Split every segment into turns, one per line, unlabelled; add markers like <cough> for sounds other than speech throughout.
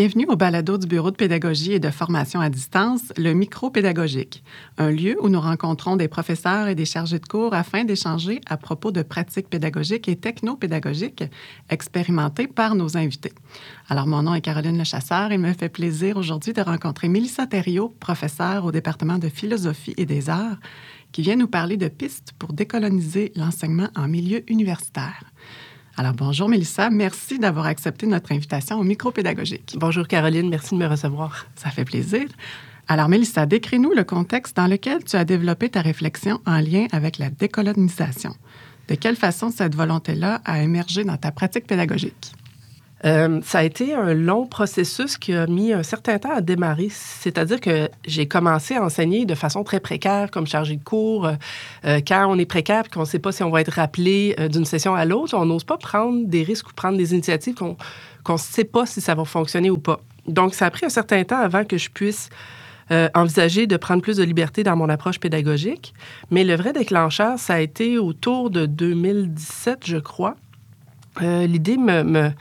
bienvenue au balado du Bureau de pédagogie et de formation à distance, le micro-pédagogique, un lieu où nous rencontrons des professeurs et des chargés de cours afin d'échanger à propos de pratiques pédagogiques et technopédagogiques expérimentées par nos invités. Alors, mon nom est Caroline Lechasseur et il me fait plaisir aujourd'hui de rencontrer Mélissa Thériault, professeure au département de philosophie et des arts, qui vient nous parler de pistes pour décoloniser l'enseignement en milieu universitaire. Alors, bonjour Mélissa, merci d'avoir accepté notre invitation au micro pédagogique.
Bonjour Caroline, merci de me recevoir.
Ça fait plaisir. Alors, Mélissa, décris-nous le contexte dans lequel tu as développé ta réflexion en lien avec la décolonisation. De quelle façon cette volonté-là a émergé dans ta pratique pédagogique?
Euh, ça a été un long processus qui a mis un certain temps à démarrer. C'est-à-dire que j'ai commencé à enseigner de façon très précaire, comme chargé de cours. Euh, quand on est précaire et qu'on ne sait pas si on va être rappelé euh, d'une session à l'autre, on n'ose pas prendre des risques ou prendre des initiatives qu'on ne sait pas si ça va fonctionner ou pas. Donc, ça a pris un certain temps avant que je puisse envisager de prendre plus de liberté dans mon approche pédagogique. Mais le vrai déclencheur, ça a été autour de 2017, je crois. L'idée me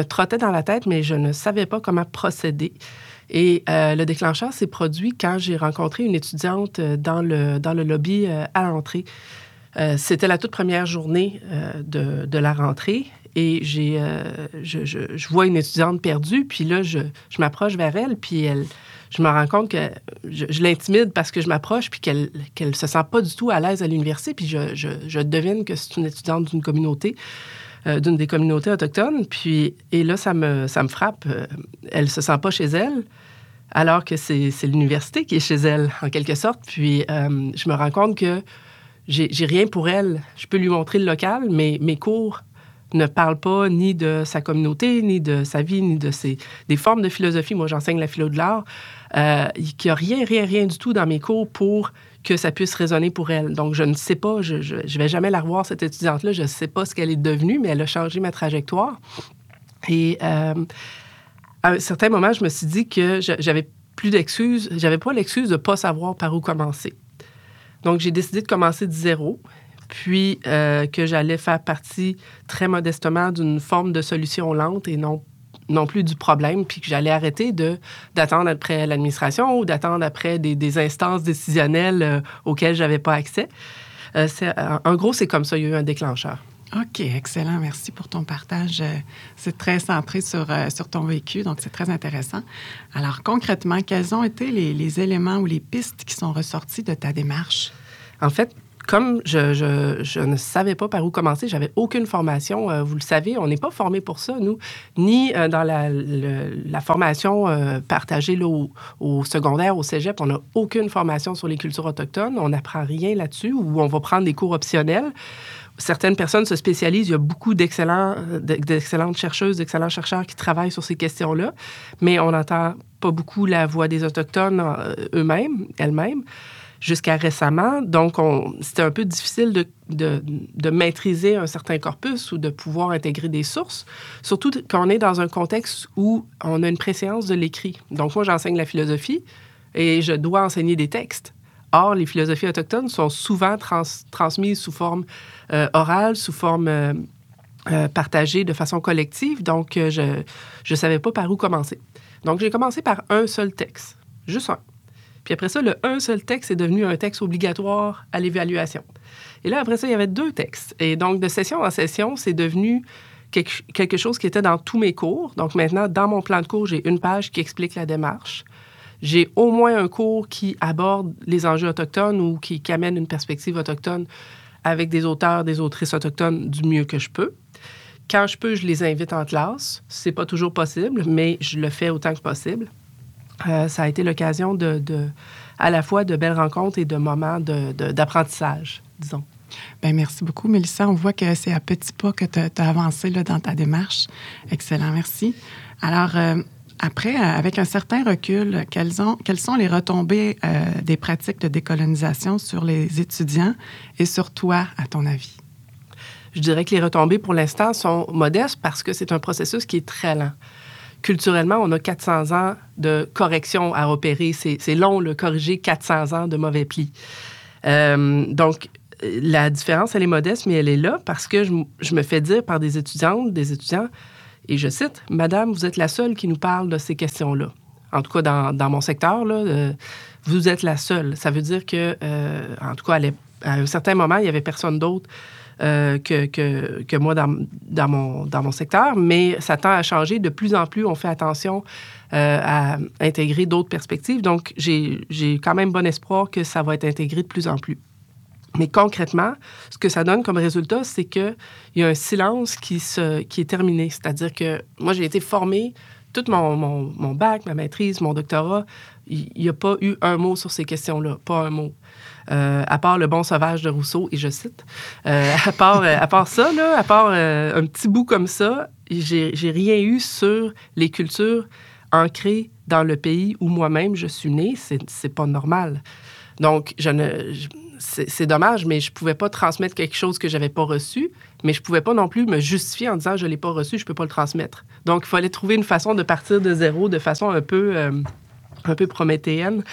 trottait dans la tête, mais je ne savais pas comment procéder. Et euh, le déclencheur s'est produit quand j'ai rencontré une étudiante euh, dans le, dans le lobby euh, à l'entrée. C'était la toute première journée de, de, la rentrée et j'ai, je, je, vois une étudiante perdue, puis là, je, je m'approche vers elle, puis elle, je me rends compte que je, l'intimide parce que je m'approche, puis qu'elle ne se sent pas du tout à l'aise à l'université, puis je devine que c'est une étudiante d'une communauté. Euh, d'une des communautés autochtones. Puis, et là, ça me, ça me frappe. Euh, elle se sent pas chez elle, alors que c'est, l'université qui est chez elle, en quelque sorte. Puis, euh, je me rends compte que j'ai, rien pour elle. Je peux lui montrer le local, mais mes cours ne parlent pas ni de sa communauté, ni de sa vie, ni de ses, des formes de philosophie. Moi, j'enseigne la philo de l'art. Euh, il n'y a rien, rien, rien du tout dans mes cours pour que ça puisse résonner pour elle. Donc, je ne sais pas, je ne vais jamais la revoir, cette étudiante-là. Je ne sais pas ce qu'elle est devenue, mais elle a changé ma trajectoire. Et euh, à un certain moment, je me suis dit que j'avais plus d'excuses. J'avais pas l'excuse de ne pas savoir par où commencer. Donc, j'ai décidé de commencer de zéro, puis euh, que j'allais faire partie très modestement d'une forme de solution lente et non non plus du problème, puis que j'allais arrêter de, d'attendre après l'administration ou d'attendre après des, instances décisionnelles euh, auxquelles je n'avais pas accès. Euh, en gros, c'est comme ça, il y a eu un déclencheur.
OK, excellent. Merci pour ton partage. Euh, c'est très centré sur, sur ton vécu, donc c'est très intéressant. Alors, concrètement, quels ont été les, les éléments ou les pistes qui sont ressortis de ta démarche?
En fait, comme je, ne savais pas par où commencer, j'avais aucune formation. Euh, vous le savez, on n'est pas formé pour ça, nous, ni euh, dans la, formation euh, partagée au, secondaire, au cégep. On n'a aucune formation sur les cultures autochtones. On n'apprend rien là-dessus ou on va prendre des cours optionnels. Certaines personnes se spécialisent. Il y a beaucoup d'excellentes chercheuses, d'excellents chercheurs qui travaillent sur ces questions-là, mais on n'entend pas beaucoup la voix des Autochtones eux-mêmes, elles-mêmes jusqu'à récemment. Donc, c'était un peu difficile de, maîtriser un certain corpus ou de pouvoir intégrer des sources, surtout quand on est dans un contexte où on a une préséance de l'écrit. Donc, moi, j'enseigne la philosophie et je dois enseigner des textes. Or, les philosophies autochtones sont souvent transmises sous forme euh, orale, sous forme euh, euh, partagée de façon collective. Donc, je ne savais pas par où commencer. Donc, j'ai commencé par un seul texte, juste un. Puis après ça, le un seul texte est devenu un texte obligatoire à l'évaluation. Et là, après ça, il y avait deux textes. Et donc, de session en session, c'est devenu quelque chose qui était dans tous mes cours. Donc maintenant, dans mon plan de cours, j'ai une page qui explique la démarche. J'ai au moins un cours qui aborde les enjeux autochtones ou qui, qui amène une perspective autochtone avec des auteurs, des autrices autochtones du mieux que je peux. Quand je peux, je les invite en classe. C'est pas toujours possible, mais je le fais autant que possible. Euh, ça a été l'occasion de, à la fois de belles rencontres et de moments d'apprentissage, disons.
Bien, merci beaucoup, Mélissa. On voit que c'est à petits pas que tu as, avancé là, dans ta démarche. Excellent, merci. Alors, euh, après, euh, avec un certain recul, quelles, ont, quelles sont les retombées des pratiques de décolonisation sur les étudiants et sur toi, à ton avis?
Je dirais que les retombées, pour l'instant, sont modestes parce que c'est un processus qui est très lent culturellement, on a 400 ans de correction à opérer. C'est long, le corriger 400 ans de mauvais plis. Euh, donc, la différence, elle est modeste, mais elle est là parce que je, me fais dire par des étudiantes, des étudiants, Et je cite, Madame, vous êtes la seule qui nous parle de ces questions-là. En tout cas, dans, mon secteur, euh, vous êtes la seule. Ça veut dire que, euh, en tout cas, à, un certain moment, il n'y avait personne d'autre euh, que, moi dans, mon, secteur, mais ça tend à changer. De plus en plus, on fait attention à intégrer d'autres perspectives. Donc, j'ai quand même bon espoir que ça va être intégré de plus en plus. Mais concrètement, ce que ça donne comme résultat, c'est qu'il y a un silence qui, qui est terminé. C'est-à-dire que moi, j'ai été formée, tout mon, mon, mon, bac, ma maîtrise, mon doctorat, il n'y a pas eu un mot sur ces questions-là, pas un mot. Euh, à part le bon sauvage de Rousseau, et je cite, euh, à, part, à part ça, là, à part euh, un petit bout comme ça, j'ai rien eu sur les cultures ancrées dans le pays où moi-même je suis née. C'est pas normal. Donc, je ne c'est dommage, mais je pouvais pas transmettre quelque chose que j'avais pas reçu, mais je pouvais pas non plus me justifier en disant je l'ai pas reçu, je peux pas le transmettre. Donc, il fallait trouver une façon de partir de zéro de façon un peu, euh, un peu prométhéenne.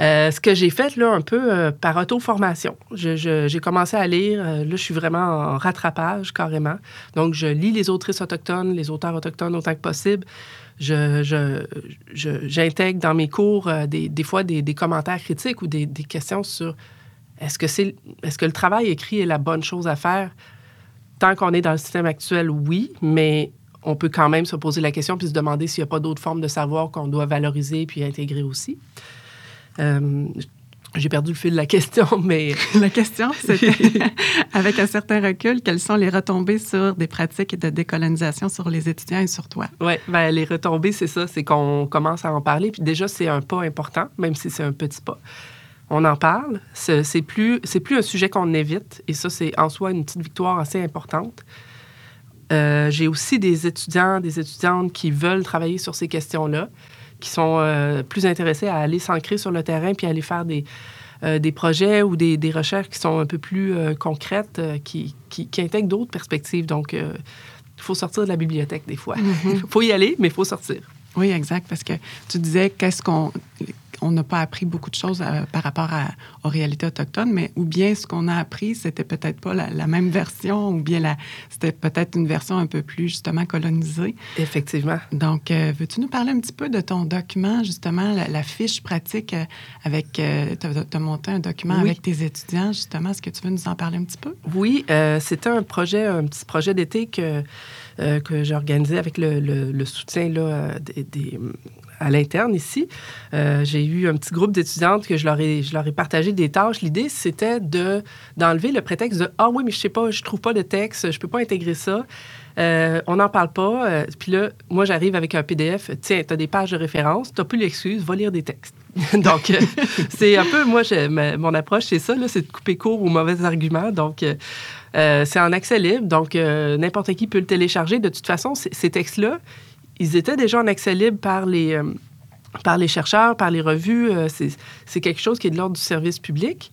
Euh, ce que j'ai fait, là, un peu euh, par auto-formation. J'ai commencé à lire. là, je suis vraiment en rattrapage, carrément. Donc, je lis les autrices autochtones, les auteurs autochtones autant que possible. J'intègre je, dans mes cours des, des, fois des, commentaires critiques ou des questions sur est-ce que, c'est, est-ce que le travail écrit est la bonne chose à faire? Tant qu'on est dans le système actuel, oui, mais on peut quand même se poser la question puis se demander s'il n'y a pas d'autres formes de savoir qu'on doit valoriser puis intégrer aussi. Euh, j'ai perdu le fil de la <laughs> question, mais... <laughs>
la question, c'était, <laughs> avec un certain recul, quelles sont les retombées sur des pratiques de décolonisation sur les étudiants et sur toi?
Oui, ben, les retombées, c'est ça, c'est qu'on commence à en parler. Puis déjà, c'est un pas important, même si c'est un petit pas on en parle. C'est plus, plus un sujet qu'on évite. Et ça, c'est en soi une petite victoire assez importante. Euh, j'ai aussi des étudiants, des étudiantes qui veulent travailler sur ces questions-là, qui sont euh, plus intéressés à aller s'ancrer sur le terrain puis aller faire des, euh, des projets ou des, des, recherches qui sont un peu plus concrètes, qui, qui, qui, intègrent d'autres perspectives. Donc, il faut sortir de la bibliothèque des fois. Il mm-hmm. <laughs> faut y aller, mais il faut sortir.
Oui, exact, parce que tu disais qu'est-ce qu'on on n'a pas appris beaucoup de choses euh, par rapport aux réalités autochtones, mais ou bien ce qu'on a appris, c'était peut-être pas la, même version, ou bien c'était peut-être une version un peu plus justement colonisée.
Effectivement.
Donc, euh, veux-tu nous parler un petit peu de ton document, justement, la, fiche pratique euh, avec, tu as, monté un document avec tes étudiants, justement, est-ce que tu veux nous en parler un petit peu?
Oui, c'était un projet, un petit projet d'été que que j'ai organisé avec le, soutien là, des, à l'interne ici. Euh, j'ai eu un petit groupe d'étudiantes que je leur ai, je leur ai partagé des tâches. L'idée, c'était de, d'enlever le prétexte de Ah oui, mais je sais pas, je trouve pas de texte, je peux pas intégrer ça. Euh, on n'en parle pas. Euh, puis là, moi, j'arrive avec un PDF. Tiens, tu as des pages de référence, tu n'as plus l'excuse, va lire des textes. <laughs> Donc, <laughs> c'est un peu, moi, mon approche, c'est ça, c'est de couper court aux mauvais arguments. Donc, c'est en accès libre. Donc, n'importe qui peut le télécharger. De toute façon, ces textes-là, ils étaient déjà en accès libre par les, euh, par les chercheurs, par les revues. Euh, c'est quelque chose qui est de l'ordre du service public.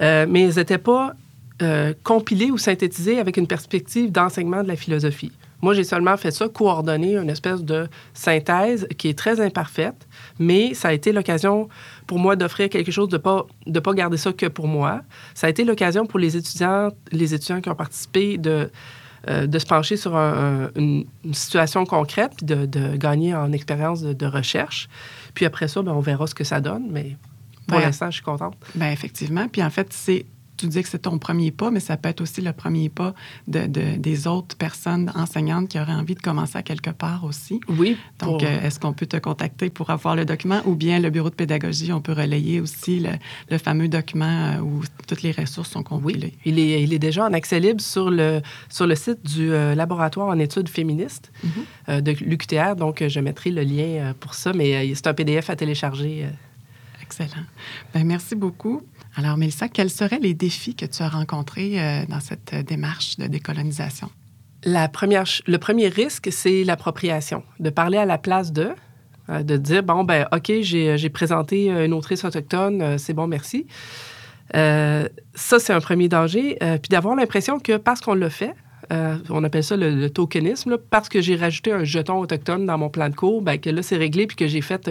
Euh, mais ils n'étaient pas compilés ou synthétisés avec une perspective d'enseignement de la philosophie. Moi, j'ai seulement fait ça, coordonner une espèce de synthèse qui est très imparfaite, mais ça a été l'occasion pour moi d'offrir quelque chose de pas de pas garder ça que pour moi. Ça a été l'occasion pour les étudiants, les étudiants qui ont participé de euh, de se pencher sur une, situation concrète puis de, gagner en expérience de, recherche. Puis après ça, ben, on verra ce que ça donne, mais pour l'instant, je suis contente.
Bien, effectivement. Puis en fait, c'est tu dis que c'est ton premier pas, mais ça peut être aussi le premier pas de, des autres personnes enseignantes qui auraient envie de commencer à quelque part aussi.
Oui.
Donc, euh, est-ce qu'on peut te contacter pour avoir le document ou bien le bureau de pédagogie, on peut relayer aussi le, fameux document euh, où toutes les ressources sont compilées?
Oui, il est, il est déjà en accès libre sur le, sur le site du euh, laboratoire en études féministes mm-hmm. de l'UQTR. Donc, je mettrai le lien pour ça, mais c'est un PDF à télécharger.
Excellent. Bien, merci beaucoup. Alors, Mélissa, quels seraient les défis que tu as rencontrés euh, dans cette démarche de décolonisation?
Le premier risque, c'est l'appropriation, de parler à la place de, euh, de dire, bon, ben OK, j'ai présenté une autrice autochtone, euh, c'est bon, merci. ça, c'est un premier danger. puis d'avoir l'impression que parce qu'on l'a fait, on appelle ça le, tokenisme, parce que j'ai rajouté un jeton autochtone dans mon plan de cours, ben, que là, c'est réglé, puis que j'ai fait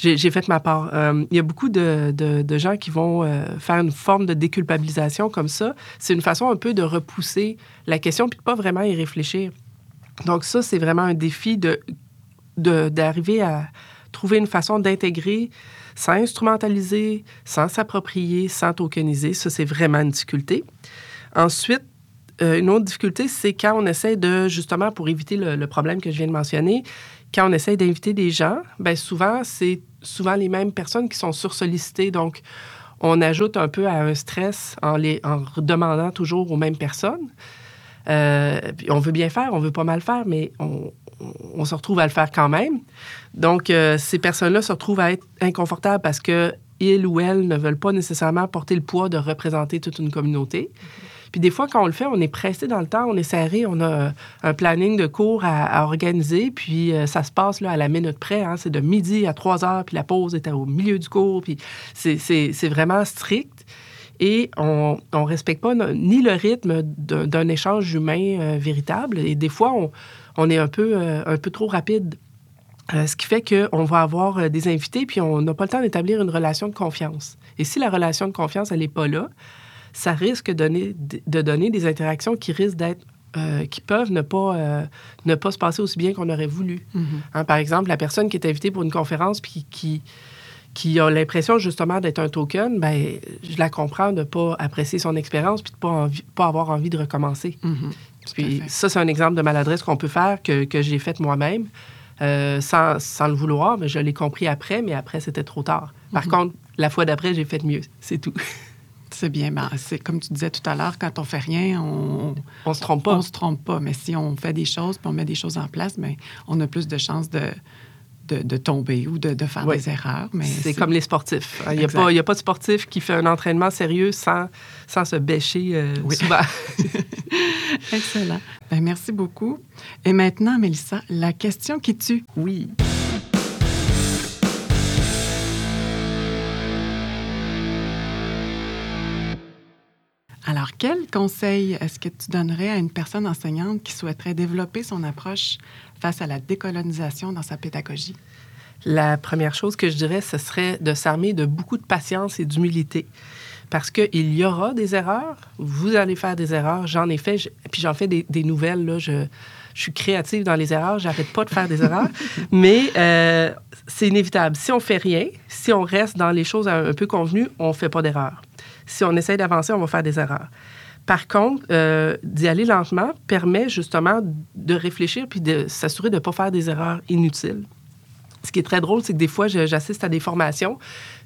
j'ai fait ma part. Euh, il y a beaucoup de, gens qui vont euh, faire une forme de déculpabilisation comme ça. C'est une façon un peu de repousser la question puis de pas vraiment y réfléchir. Donc ça, c'est vraiment un défi de d'arriver à trouver une façon d'intégrer sans instrumentaliser, sans s'approprier, sans tokeniser. Ça, c'est vraiment une difficulté. Ensuite, euh, une autre difficulté, c'est quand on essaie de, justement, pour éviter le, problème que je viens de mentionner, quand on essaie d'inviter des gens, bien souvent, c'est souvent les mêmes personnes qui sont sursollicitées. Donc, on ajoute un peu à un stress en, les, en demandant toujours aux mêmes personnes. Euh, on veut bien faire, on veut pas mal faire, mais on, on se retrouve à le faire quand même. Donc, euh, ces personnes-là se retrouvent à être inconfortables parce que ils ou elles ne veulent pas nécessairement porter le poids de représenter toute une communauté. Puis des fois, quand on le fait, on est pressé dans le temps, on est serré, on a un planning de cours à, organiser, puis euh, ça se passe là, à la minute près. Hein. c'est de midi à 3 heures, puis la pause est au milieu du cours, puis c'est vraiment strict. Et on ne respecte pas ni le rythme d'un échange humain euh, véritable. Et des fois, on, on est un peu, euh, un peu trop rapide. Euh, ce qui fait qu'on va avoir euh, des invités, puis on n'a pas le temps d'établir une relation de confiance. Et si la relation de confiance, elle n'est pas là, ça risque de donner, de donner des interactions qui risquent d'être qui peuvent ne pas, ne pas se passer aussi bien qu'on aurait voulu. Mm-hmm. Hein, par exemple, la personne qui est invitée pour une conférence puis qui, qui a l'impression justement d'être un token, ben, je la comprends de ne pas apprécier son expérience puis de ne pas, pas avoir envie de recommencer. Mm-hmm. Puis ça, c'est un exemple de maladresse qu'on peut faire que, que j'ai faite moi-même. Euh, sans, sans, le vouloir, mais je l'ai compris après, mais après, c'était trop tard. Par mhm. contre, la fois d'après, j'ai fait mieux. C'est tout. <laughs>
C'est bien. Ben, c'est comme tu disais tout à l'heure, quand on fait rien, on
on se trompe pas.
On se trompe pas. Mais si on fait des choses, puis on met des choses en place, mais ben, on a plus de chances de, de, tomber ou de, faire des erreurs.
Mais c'est comme les sportifs. Il n'y a, pas, a pas de sportif qui fait un entraînement sérieux sans, sans se bêcher euh, souvent. <laughs>
Excellent. Ben, merci beaucoup. Et maintenant, Mélissa, la question qui tue.
Oui.
Alors, quel conseil est-ce que tu donnerais à une personne enseignante qui souhaiterait développer son approche face à la décolonisation dans sa pédagogie?
La première chose que je dirais, ce serait de s'armer de beaucoup de patience et d'humilité. Parce qu'il y aura des erreurs, vous allez faire des erreurs, j'en ai fait, puis j'en fais des, nouvelles, là, je, suis créative dans les erreurs, j'arrête pas de faire des erreurs, <laughs> mais euh, c'est inévitable. Si on fait rien, si on reste dans les choses un, peu convenues, on fait pas d'erreurs. Si on essaye d'avancer, on va faire des erreurs. Par contre, euh, d'y aller lentement permet justement de réfléchir puis de s'assurer de ne pas faire des erreurs inutiles. Ce qui est très drôle, c'est que des fois, j'assiste à des formations.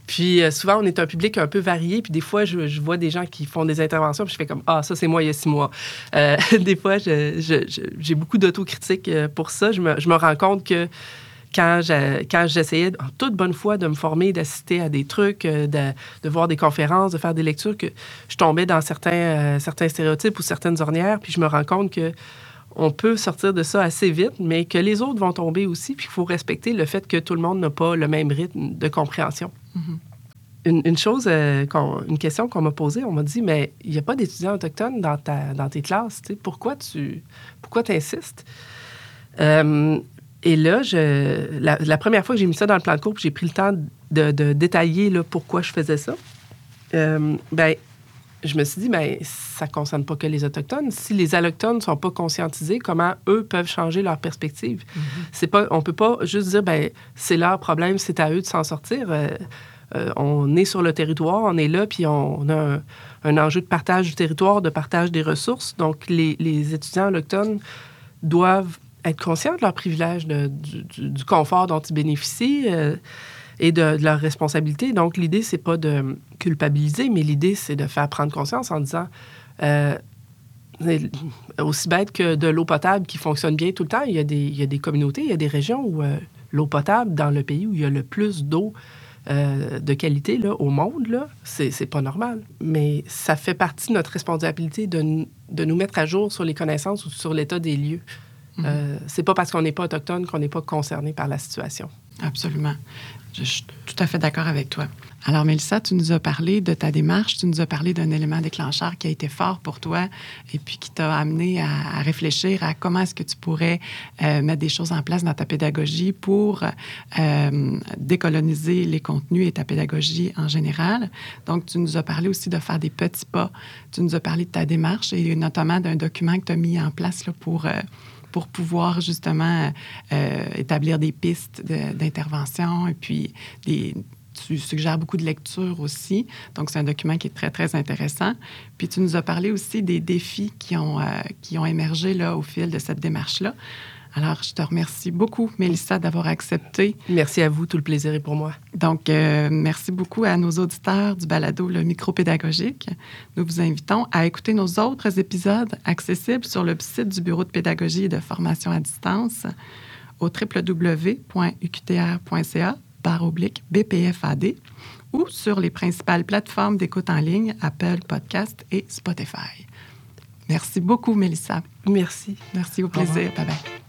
Puis euh, souvent, on est un public un peu varié. Puis des fois, je, vois des gens qui font des interventions. Puis je fais comme Ah, ça, c'est moi il y a six mois. Euh, <laughs> des fois, j'ai beaucoup d'autocritique pour ça. Je me, je me, rends compte que quand j'essayais en toute bonne foi de me former, d'assister à des trucs, euh, de, voir des conférences, de faire des lectures, que je tombais dans certains, euh, certains stéréotypes ou certaines ornières, puis je me rends compte que on peut sortir de ça assez vite, mais que les autres vont tomber aussi, puis il faut respecter le fait que tout le monde n'a pas le même rythme de compréhension. Mm-hmm. une, chose, euh, une question qu'on m'a posée, on m'a dit, mais il n'y a pas d'étudiants autochtones dans, ta, dans tes classes, pourquoi tu pourquoi insistes? Et là, je, la, première fois que j'ai mis ça dans le plan de cours, j'ai pris le temps de, détailler là, pourquoi je faisais ça. Euh, ben, je me suis dit, ben, ça ne concerne pas que les Autochtones. Si les Allochtones ne sont pas conscientisés, comment eux peuvent changer leur perspective? Mm-hmm. C'est pas, on ne peut pas juste dire, ben, c'est leur problème, c'est à eux de s'en sortir. Euh, euh, on est sur le territoire, on est là, puis on, a un, enjeu de partage du territoire, de partage des ressources. Donc, les, les étudiants autochtones doivent être conscients de leur privilège, du, confort dont ils bénéficient euh, et de, leur responsabilité. Donc, l'idée, c'est pas de culpabiliser, mais l'idée, c'est de faire prendre conscience en disant euh, aussi bête que de l'eau potable qui fonctionne bien tout le temps, il y a des, il y a des communautés, il y a des régions où euh, l'eau potable, dans le pays où il y a le plus d'eau de qualité là, au monde, là, c'est pas normal. Mais ça fait partie de notre responsabilité de, de nous mettre à jour sur les connaissances ou sur l'état des lieux. Mhm. Euh, c'est pas parce qu'on n'est pas autochtone qu'on n'est pas concerné par la situation.
Absolument. Je suis tout à fait d'accord avec toi. Alors, Mélissa, tu nous as parlé de ta démarche, tu nous as parlé d'un élément déclencheur qui a été fort pour toi et puis qui t'a amené à, réfléchir à comment est-ce que tu pourrais euh, mettre des choses en place dans ta pédagogie pour euh, décoloniser les contenus et ta pédagogie en général. Donc, tu nous as parlé aussi de faire des petits pas. Tu nous as parlé de ta démarche et notamment d'un document que tu as mis en place pour pour pouvoir justement euh, établir des pistes d'intervention et puis tu suggères beaucoup de lecture aussi. Donc, c'est un document qui est très, très intéressant. Puis, tu nous as parlé aussi des défis qui ont, euh, qui ont émergé là, au fil de cette démarche-là. Alors, je te remercie beaucoup, Mélissa, d'avoir accepté.
Merci à vous, tout le plaisir est pour moi.
Donc, euh, merci beaucoup à nos auditeurs du balado Le Micro-Pédagogique. Nous vous invitons à écouter nos autres épisodes accessibles sur le site du Bureau de pédagogie et de formation à distance au www.uqtr.ca oblique BPFAD ou sur les principales plateformes d'écoute en ligne Apple Podcast et Spotify. Merci beaucoup, Mélissa.
Merci.
Merci, au plaisir. Bye bye.